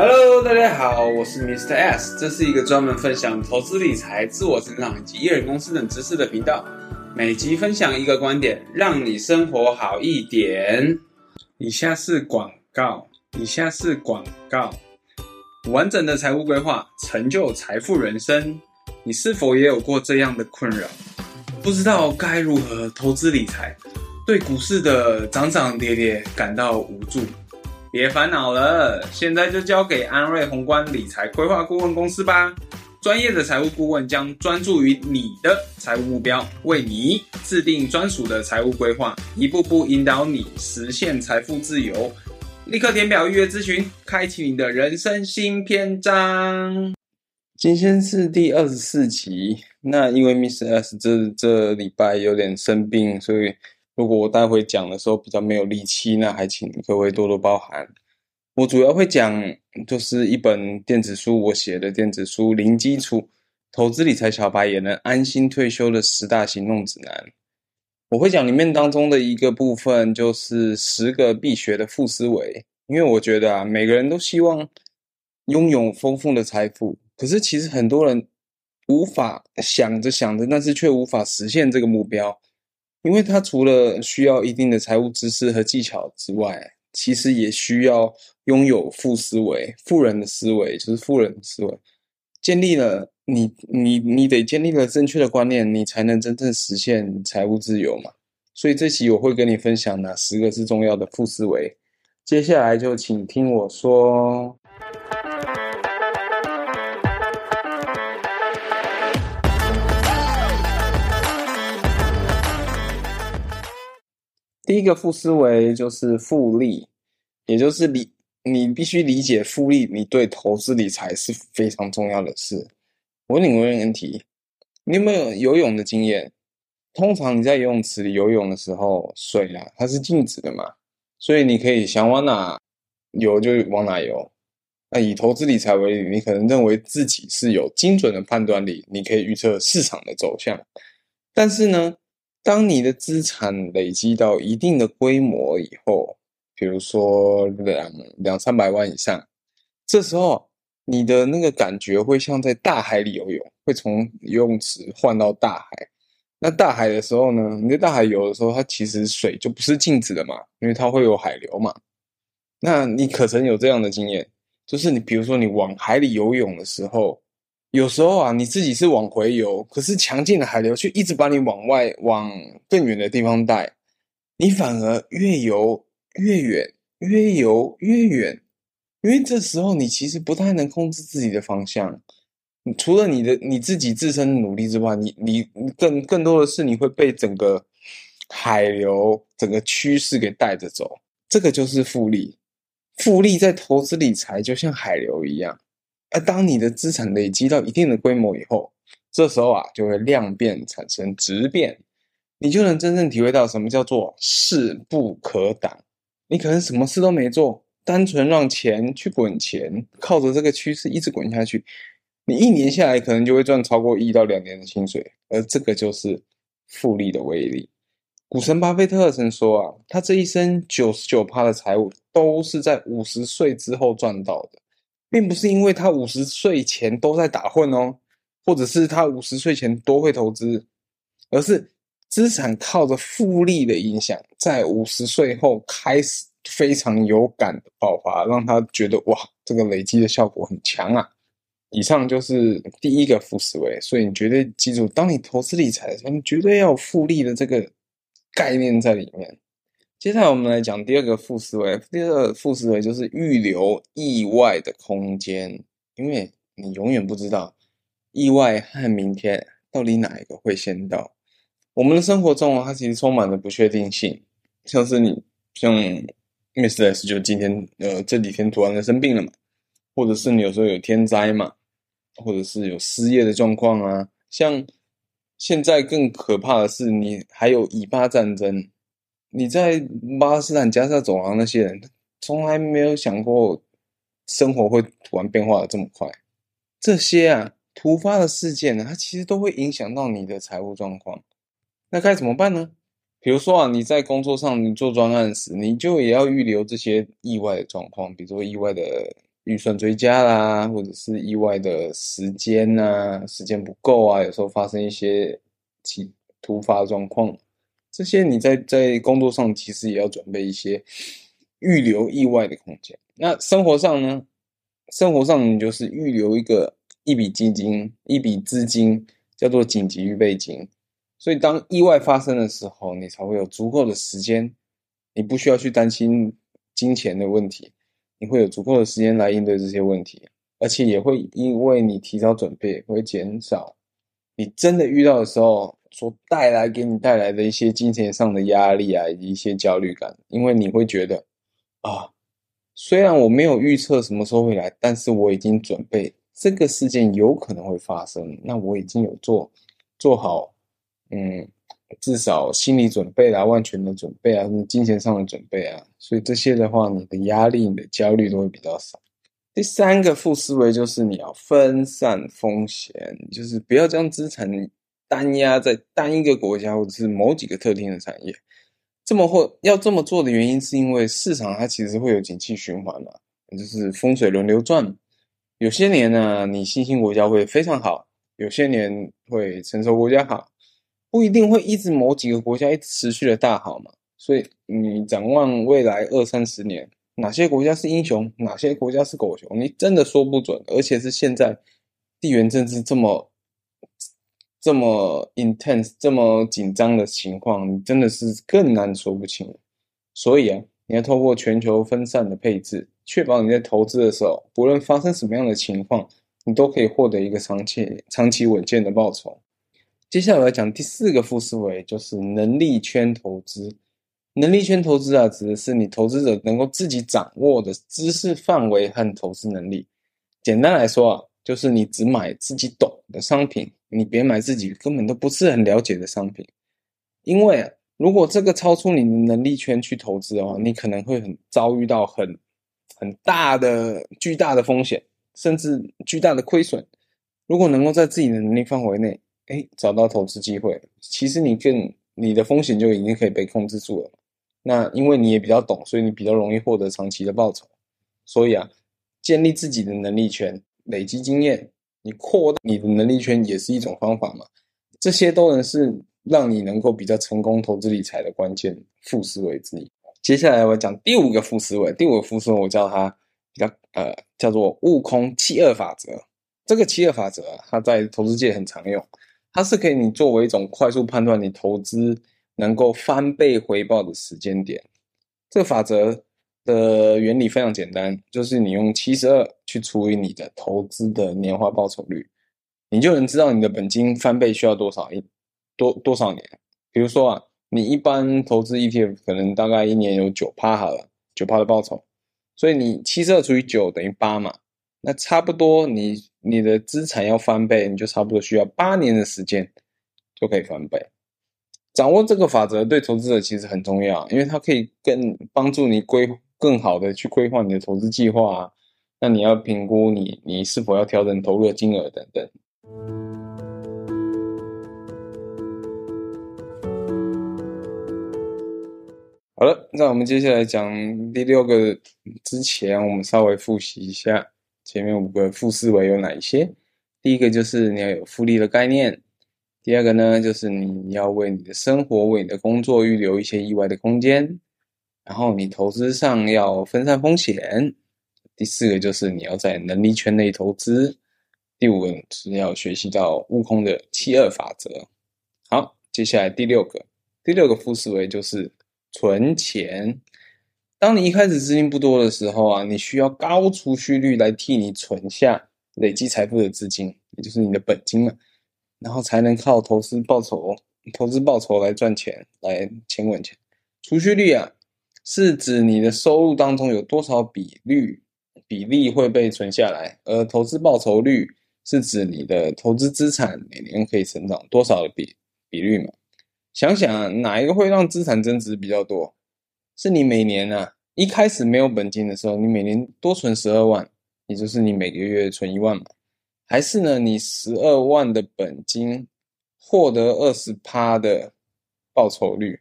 Hello，大家好，我是 Mr. S，这是一个专门分享投资理财、自我成长以及艺人公司等知识的频道。每集分享一个观点，让你生活好一点。以下是广告，以下是广告。完整的财务规划，成就财富人生。你是否也有过这样的困扰？不知道该如何投资理财，对股市的涨涨跌跌感到无助。别烦恼了，现在就交给安瑞宏观理财规划顾问公司吧。专业的财务顾问将专注于你的财务目标，为你制定专属的财务规划，一步步引导你实现财富自由。立刻填表预约咨询，开启你的人生新篇章。今天是第二十四集。那因为 Miss S 这这礼拜有点生病，所以。如果我待会讲的时候比较没有力气，那还请各位多多包涵。我主要会讲就是一本电子书，我写的电子书《零基础投资理财小白也能安心退休的十大行动指南》。我会讲里面当中的一个部分，就是十个必学的副思维。因为我觉得啊，每个人都希望拥有丰富的财富，可是其实很多人无法想着想着，但是却无法实现这个目标。因为他除了需要一定的财务知识和技巧之外，其实也需要拥有富思维、富人的思维，就是富人的思维。建立了你，你，你得建立了正确的观念，你才能真正实现财务自由嘛。所以这期我会跟你分享哪十个是重要的富思维。接下来就请听我说。第一个负思维就是复利，也就是理，你必须理解复利，你对投资理财是非常重要的事。我问你个问题，你有没有游泳的经验？通常你在游泳池里游泳的时候，水啊，它是静止的嘛，所以你可以想往哪游就往哪游。那以投资理财为例，你可能认为自己是有精准的判断力，你可以预测市场的走向，但是呢，当你的资产累积到一定的规模以后，比如说两两三百万以上，这时候你的那个感觉会像在大海里游泳，会从游泳池换到大海。那大海的时候呢，你在大海游的时候，它其实水就不是静止的嘛，因为它会有海流嘛。那你可曾有这样的经验？就是你比如说你往海里游泳的时候。有时候啊，你自己是往回游，可是强劲的海流却一直把你往外、往更远的地方带，你反而越游越远，越游越远，因为这时候你其实不太能控制自己的方向。除了你的你自己自身的努力之外，你你更更多的是你会被整个海流、整个趋势给带着走。这个就是复利，复利在投资理财就像海流一样。而当你的资产累积到一定的规模以后，这时候啊，就会量变产生质变，你就能真正体会到什么叫做势不可挡。你可能什么事都没做，单纯让钱去滚钱，靠着这个趋势一直滚下去，你一年下来可能就会赚超过一到两年的薪水。而这个就是复利的威力。股神巴菲特曾说啊，他这一生九十九趴的财务都是在五十岁之后赚到的。并不是因为他五十岁前都在打混哦，或者是他五十岁前都会投资，而是资产靠着复利的影响，在五十岁后开始非常有感的爆发，让他觉得哇，这个累积的效果很强啊。以上就是第一个副思维，所以你绝对记住，当你投资理财的时候，你绝对要有复利的这个概念在里面。接下来我们来讲第二个副思维。第二个副思维就是预留意外的空间，因为你永远不知道意外和明天到底哪一个会先到。我们的生活中啊，它其实充满了不确定性，像是你像 Mr. S 就今天呃这几天突然的生病了嘛，或者是你有时候有天灾嘛，或者是有失业的状况啊。像现在更可怕的是，你还有以巴战争。你在巴勒斯坦加沙走廊那些人，从来没有想过生活会突然变化的这么快。这些啊，突发的事件呢，它其实都会影响到你的财务状况。那该怎么办呢？比如说啊，你在工作上你做专案时，你就也要预留这些意外的状况，比如说意外的预算追加啦，或者是意外的时间呐、啊，时间不够啊，有时候发生一些其突发状况，这些你在在工作上其实也要准备一些预留意外的空间。那生活上呢？生活上你就是预留一个一笔基金、一笔资金，叫做紧急预备金。所以当意外发生的时候，你才会有足够的时间，你不需要去担心金钱的问题。你会有足够的时间来应对这些问题，而且也会因为你提早准备，会减少你真的遇到的时候所带来给你带来的一些金钱上的压力啊，以及一些焦虑感。因为你会觉得啊，虽然我没有预测什么时候会来，但是我已经准备这个事件有可能会发生，那我已经有做做好，嗯。至少心理准备啊，万全的准备啊，金钱上的准备啊，所以这些的话，你的压力、你的焦虑都会比较少。第三个负思维就是你要分散风险，就是不要将资产单压在单一个国家或者是某几个特定的产业。这么会要这么做的原因，是因为市场它其实会有景气循环嘛，就是风水轮流转。有些年呢，你新兴国家会非常好，有些年会成熟国家好。不一定会一直某几个国家一直持续的大好嘛，所以你展望未来二三十年，哪些国家是英雄，哪些国家是狗熊，你真的说不准。而且是现在地缘政治这么这么 intense、这么紧张的情况，你真的是更难说不清。所以啊，你要透过全球分散的配置，确保你在投资的时候，不论发生什么样的情况，你都可以获得一个长期、长期稳健的报酬。接下来我要讲第四个副思维，就是能力圈投资。能力圈投资啊，指的是你投资者能够自己掌握的知识范围和投资能力。简单来说啊，就是你只买自己懂的商品，你别买自己根本都不是很了解的商品。因为，如果这个超出你的能力圈去投资的话，你可能会很遭遇到很很大的巨大的风险，甚至巨大的亏损。如果能够在自己的能力范围内，哎，找到投资机会，其实你更你的风险就已经可以被控制住了。那因为你也比较懂，所以你比较容易获得长期的报酬。所以啊，建立自己的能力圈，累积经验，你扩大你的能力圈也是一种方法嘛。这些都能是让你能够比较成功投资理财的关键副思维之一。接下来我讲第五个副思维，第五个副思维我叫它比较呃叫做悟空七二法则。这个七二法则，它在投资界很常用。它是可以你作为一种快速判断你投资能够翻倍回报的时间点。这个法则的原理非常简单，就是你用七十二去除以你的投资的年化报酬率，你就能知道你的本金翻倍需要多少一多多少年。比如说啊，你一般投资 ETF 可能大概一年有九趴好了，九趴的报酬，所以你七十二除以九等于八嘛。那差不多你，你的资产要翻倍，你就差不多需要八年的时间就可以翻倍。掌握这个法则对投资者其实很重要，因为它可以更帮助你规更好的去规划你的投资计划。那你要评估你你是否要调整投入的金额等等。好了，那我们接下来讲第六个之前，我们稍微复习一下。前面五个副思维有哪一些？第一个就是你要有复利的概念。第二个呢，就是你要为你的生活、为你的工作预留一些意外的空间。然后你投资上要分散风险。第四个就是你要在能力圈内投资。第五个是要学习到悟空的七二法则。好，接下来第六个，第六个副思维就是存钱。当你一开始资金不多的时候啊，你需要高储蓄率来替你存下累积财富的资金，也就是你的本金嘛，然后才能靠投资报酬、投资报酬来赚钱，来钱滚钱。储蓄率啊，是指你的收入当中有多少比率比例会被存下来，而投资报酬率是指你的投资资产每年可以成长多少的比比率嘛。想想，哪一个会让资产增值比较多？是你每年啊，一开始没有本金的时候，你每年多存十二万，也就是你每个月存一万嘛？还是呢，你十二万的本金获得二十趴的报酬率，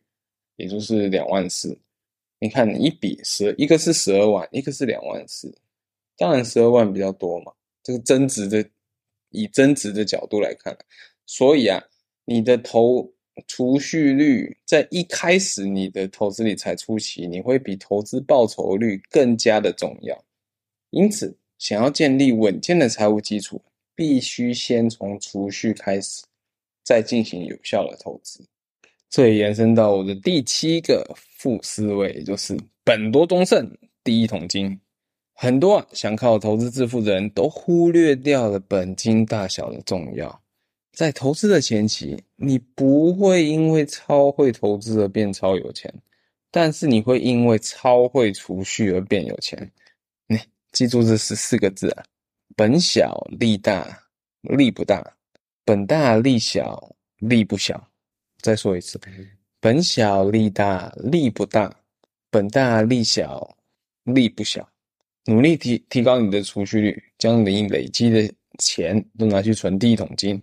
也就是两万四？你看，你一笔十，一个是十二万，一个是两万四，当然十二万比较多嘛，这个增值的，以增值的角度来看，所以啊，你的投储蓄率在一开始你的投资理财初期，你会比投资报酬率更加的重要。因此，想要建立稳健的财务基础，必须先从储蓄开始，再进行有效的投资。这也延伸到我的第七个负思维，就是本多终胜，第一桶金。很多，想靠投资致富的人都忽略掉了本金大小的重要。在投资的前期，你不会因为超会投资而变超有钱，但是你会因为超会储蓄而变有钱。你记住这十四个字啊：本小利大，利不大；本大利小，利不小。再说一次，本小利大，利不大；本大利小，利不小。努力提提高你的储蓄率，将你累积的钱都拿去存第一桶金，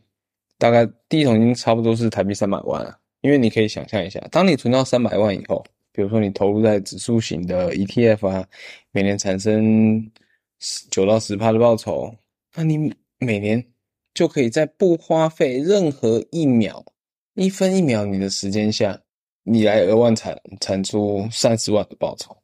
大概第一桶金差不多是台币三百万啊。因为你可以想象一下，当你存到三百万以后，比如说你投入在指数型的 ETF 啊，每年产生九到十趴的报酬，那你每年就可以在不花费任何一秒、一分一秒你的时间下，你来额外产产出三十万的报酬。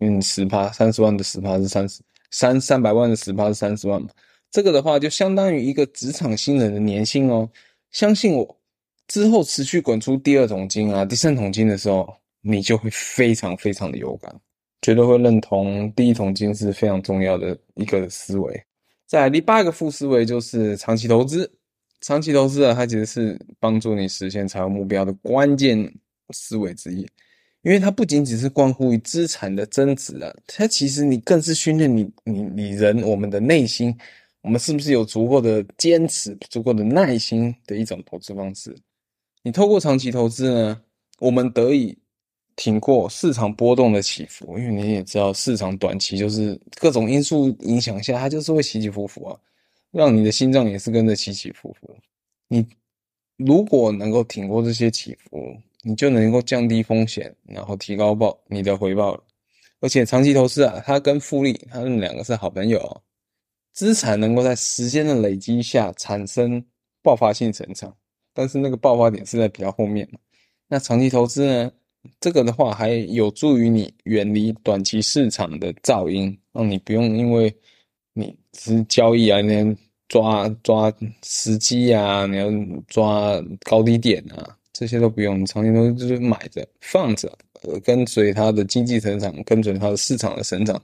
嗯，十趴三十万的十趴是三十三三百万的十趴是三十万嘛？这个的话就相当于一个职场新人的年薪哦。相信我，之后持续滚出第二桶金啊、第三桶金的时候，你就会非常非常的有感，绝对会认同第一桶金是非常重要的一个思维。再来第八个副思维就是长期投资，长期投资啊，它其实是帮助你实现财务目标的关键思维之一。因为它不仅仅是关乎于资产的增值啊，它其实你更是训练你你你人我们的内心，我们是不是有足够的坚持、足够的耐心的一种投资方式？你透过长期投资呢，我们得以挺过市场波动的起伏。因为你也知道，市场短期就是各种因素影响下，它就是会起起伏伏啊，让你的心脏也是跟着起起伏伏。你如果能够挺过这些起伏，你就能够降低风险，然后提高报你的回报。而且长期投资啊，它跟复利，它们两个是好朋友哦。资产能够在时间的累积下产生爆发性成长，但是那个爆发点是在比较后面嘛。那长期投资呢，这个的话还有助于你远离短期市场的噪音，让你不用因为你只是交易啊，那抓抓时机啊，你要抓高低点啊。这些都不用，长期都就是买着放着，跟随它的经济成长，跟随它的市场的成长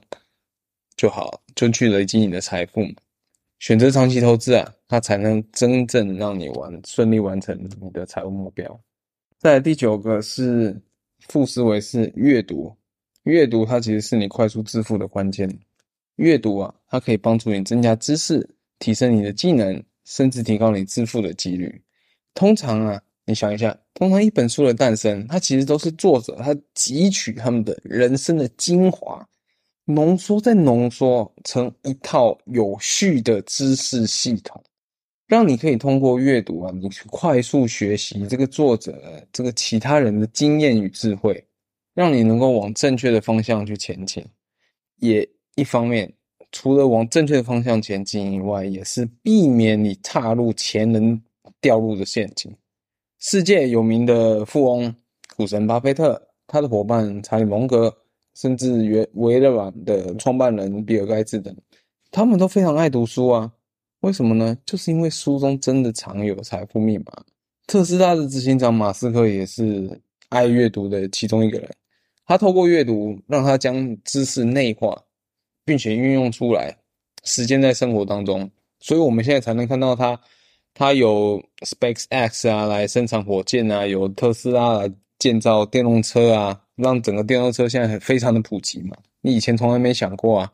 就好，就去累积你的财富嘛。选择长期投资啊，它才能真正让你完顺利完成你的财务目标。再来第九个是副思维是阅读，阅读它其实是你快速致富的关键。阅读啊，它可以帮助你增加知识，提升你的技能，甚至提高你致富的几率。通常啊。你想一下，通常一本书的诞生，它其实都是作者他汲取他们的人生的精华，浓缩再浓缩成一套有序的知识系统，让你可以通过阅读啊，你去快速学习这个作者这个其他人的经验与智慧，让你能够往正确的方向去前进。也一方面，除了往正确的方向前进以外，也是避免你踏入前人掉入的陷阱。世界有名的富翁股神巴菲特，他的伙伴查理蒙格，甚至微微软的创办人比尔盖茨等，他们都非常爱读书啊。为什么呢？就是因为书中真的藏有财富密码。特斯拉的执行长马斯克也是爱阅读的其中一个人。他透过阅读，让他将知识内化，并且运用出来，实践在生活当中。所以我们现在才能看到他。它有 SpaceX 啊，来生产火箭啊，有特斯拉来建造电动车啊，让整个电动车现在很非常的普及嘛。你以前从来没想过啊，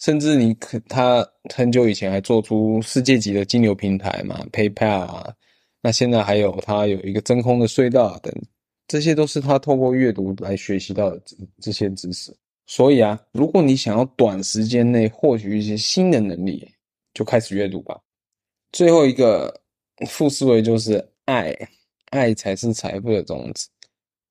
甚至你可他很久以前还做出世界级的金流平台嘛，PayPal 啊，那现在还有他有一个真空的隧道等，这些都是他透过阅读来学习到的这这些知识。所以啊，如果你想要短时间内获取一些新的能力，就开始阅读吧。最后一个副思维就是爱，爱才是财富的种子。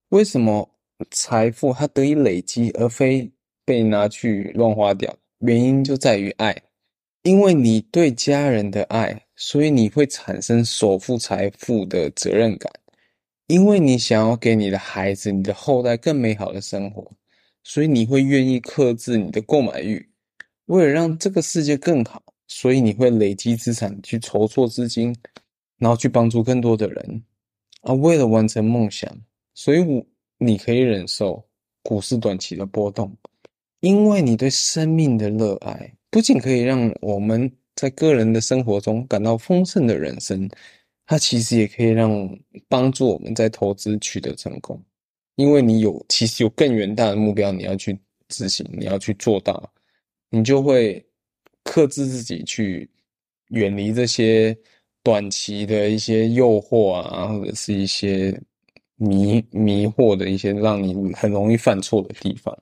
为什么财富它得以累积，而非被拿去乱花掉？原因就在于爱，因为你对家人的爱，所以你会产生守护财富的责任感。因为你想要给你的孩子、你的后代更美好的生活，所以你会愿意克制你的购买欲，为了让这个世界更好，所以你会累积资产去筹措资金，然后去帮助更多的人。而为了完成梦想，所以我你可以忍受股市短期的波动，因为你对生命的热爱，不仅可以让我们在个人的生活中感到丰盛的人生。它其实也可以让帮助我们在投资取得成功，因为你有其实有更远大的目标，你要去执行，你要去做到，你就会克制自己去远离这些短期的一些诱惑啊，或者是一些迷迷惑的一些让你很容易犯错的地方。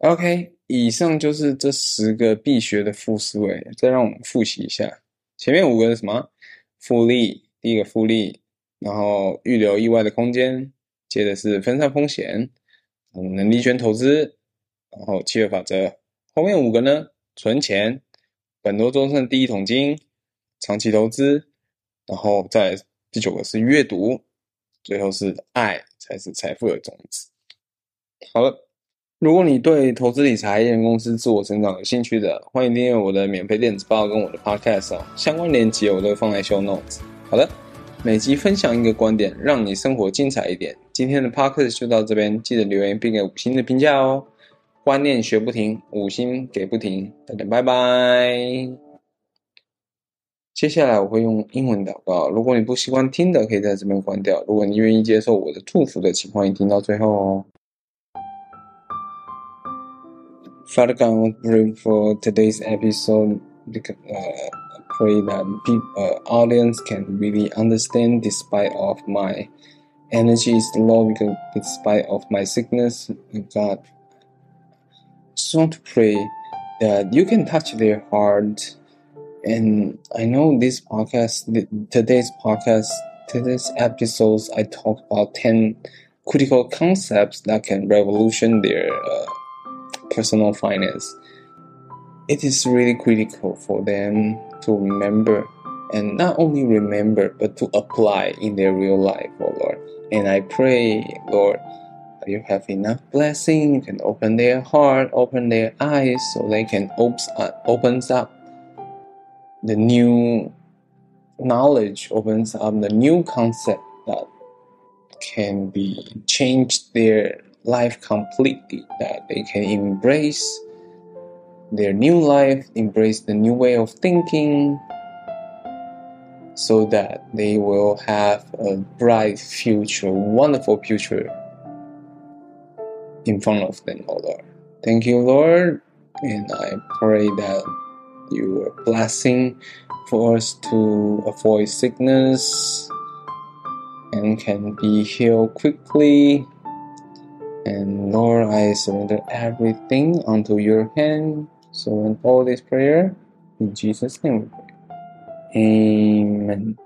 OK。以上就是这十个必学的负思维，再让我们复习一下。前面五个是什么？复利，第一个复利，然后预留意外的空间，接着是分散风险，嗯，能力圈投资，然后七二法则。后面五个呢？存钱，本多终胜第一桶金，长期投资，然后再第九个是阅读，最后是爱才是财富的种子。好了。如果你对投资理财、人公司、自我成长有兴趣的，欢迎订阅我的免费电子报跟我的 Podcast 哦，相关链接我都放在 Show Notes。好的，每集分享一个观点，让你生活精彩一点。今天的 Podcast 就到这边，记得留言并给五星的评价哦。观念学不停，五星给不停，大家拜拜。接下来我会用英文祷告，如果你不习惯听的，可以在这边关掉。如果你愿意接受我的祝福的，请欢迎听到最后哦。Father God, pray for today's episode. Uh, pray that people, uh, audience can really understand, despite of my energy is low, because despite of my sickness, God, just want to pray that you can touch their heart. And I know this podcast, today's podcast, today's episodes, I talk about ten critical concepts that can revolution their. Uh, personal finance. It is really critical for them to remember and not only remember but to apply in their real life, oh Lord. And I pray, Lord, you have enough blessing, you can open their heart, open their eyes so they can opens up, opens up the new knowledge, opens up the new concept that can be changed their life completely, that they can embrace their new life, embrace the new way of thinking, so that they will have a bright future, wonderful future in front of them, oh Lord. Thank you, Lord, and I pray that you are blessing for us to avoid sickness and can be healed quickly and Lord, I surrender everything unto your hand. So in all this prayer, in Jesus' name we pray. Amen.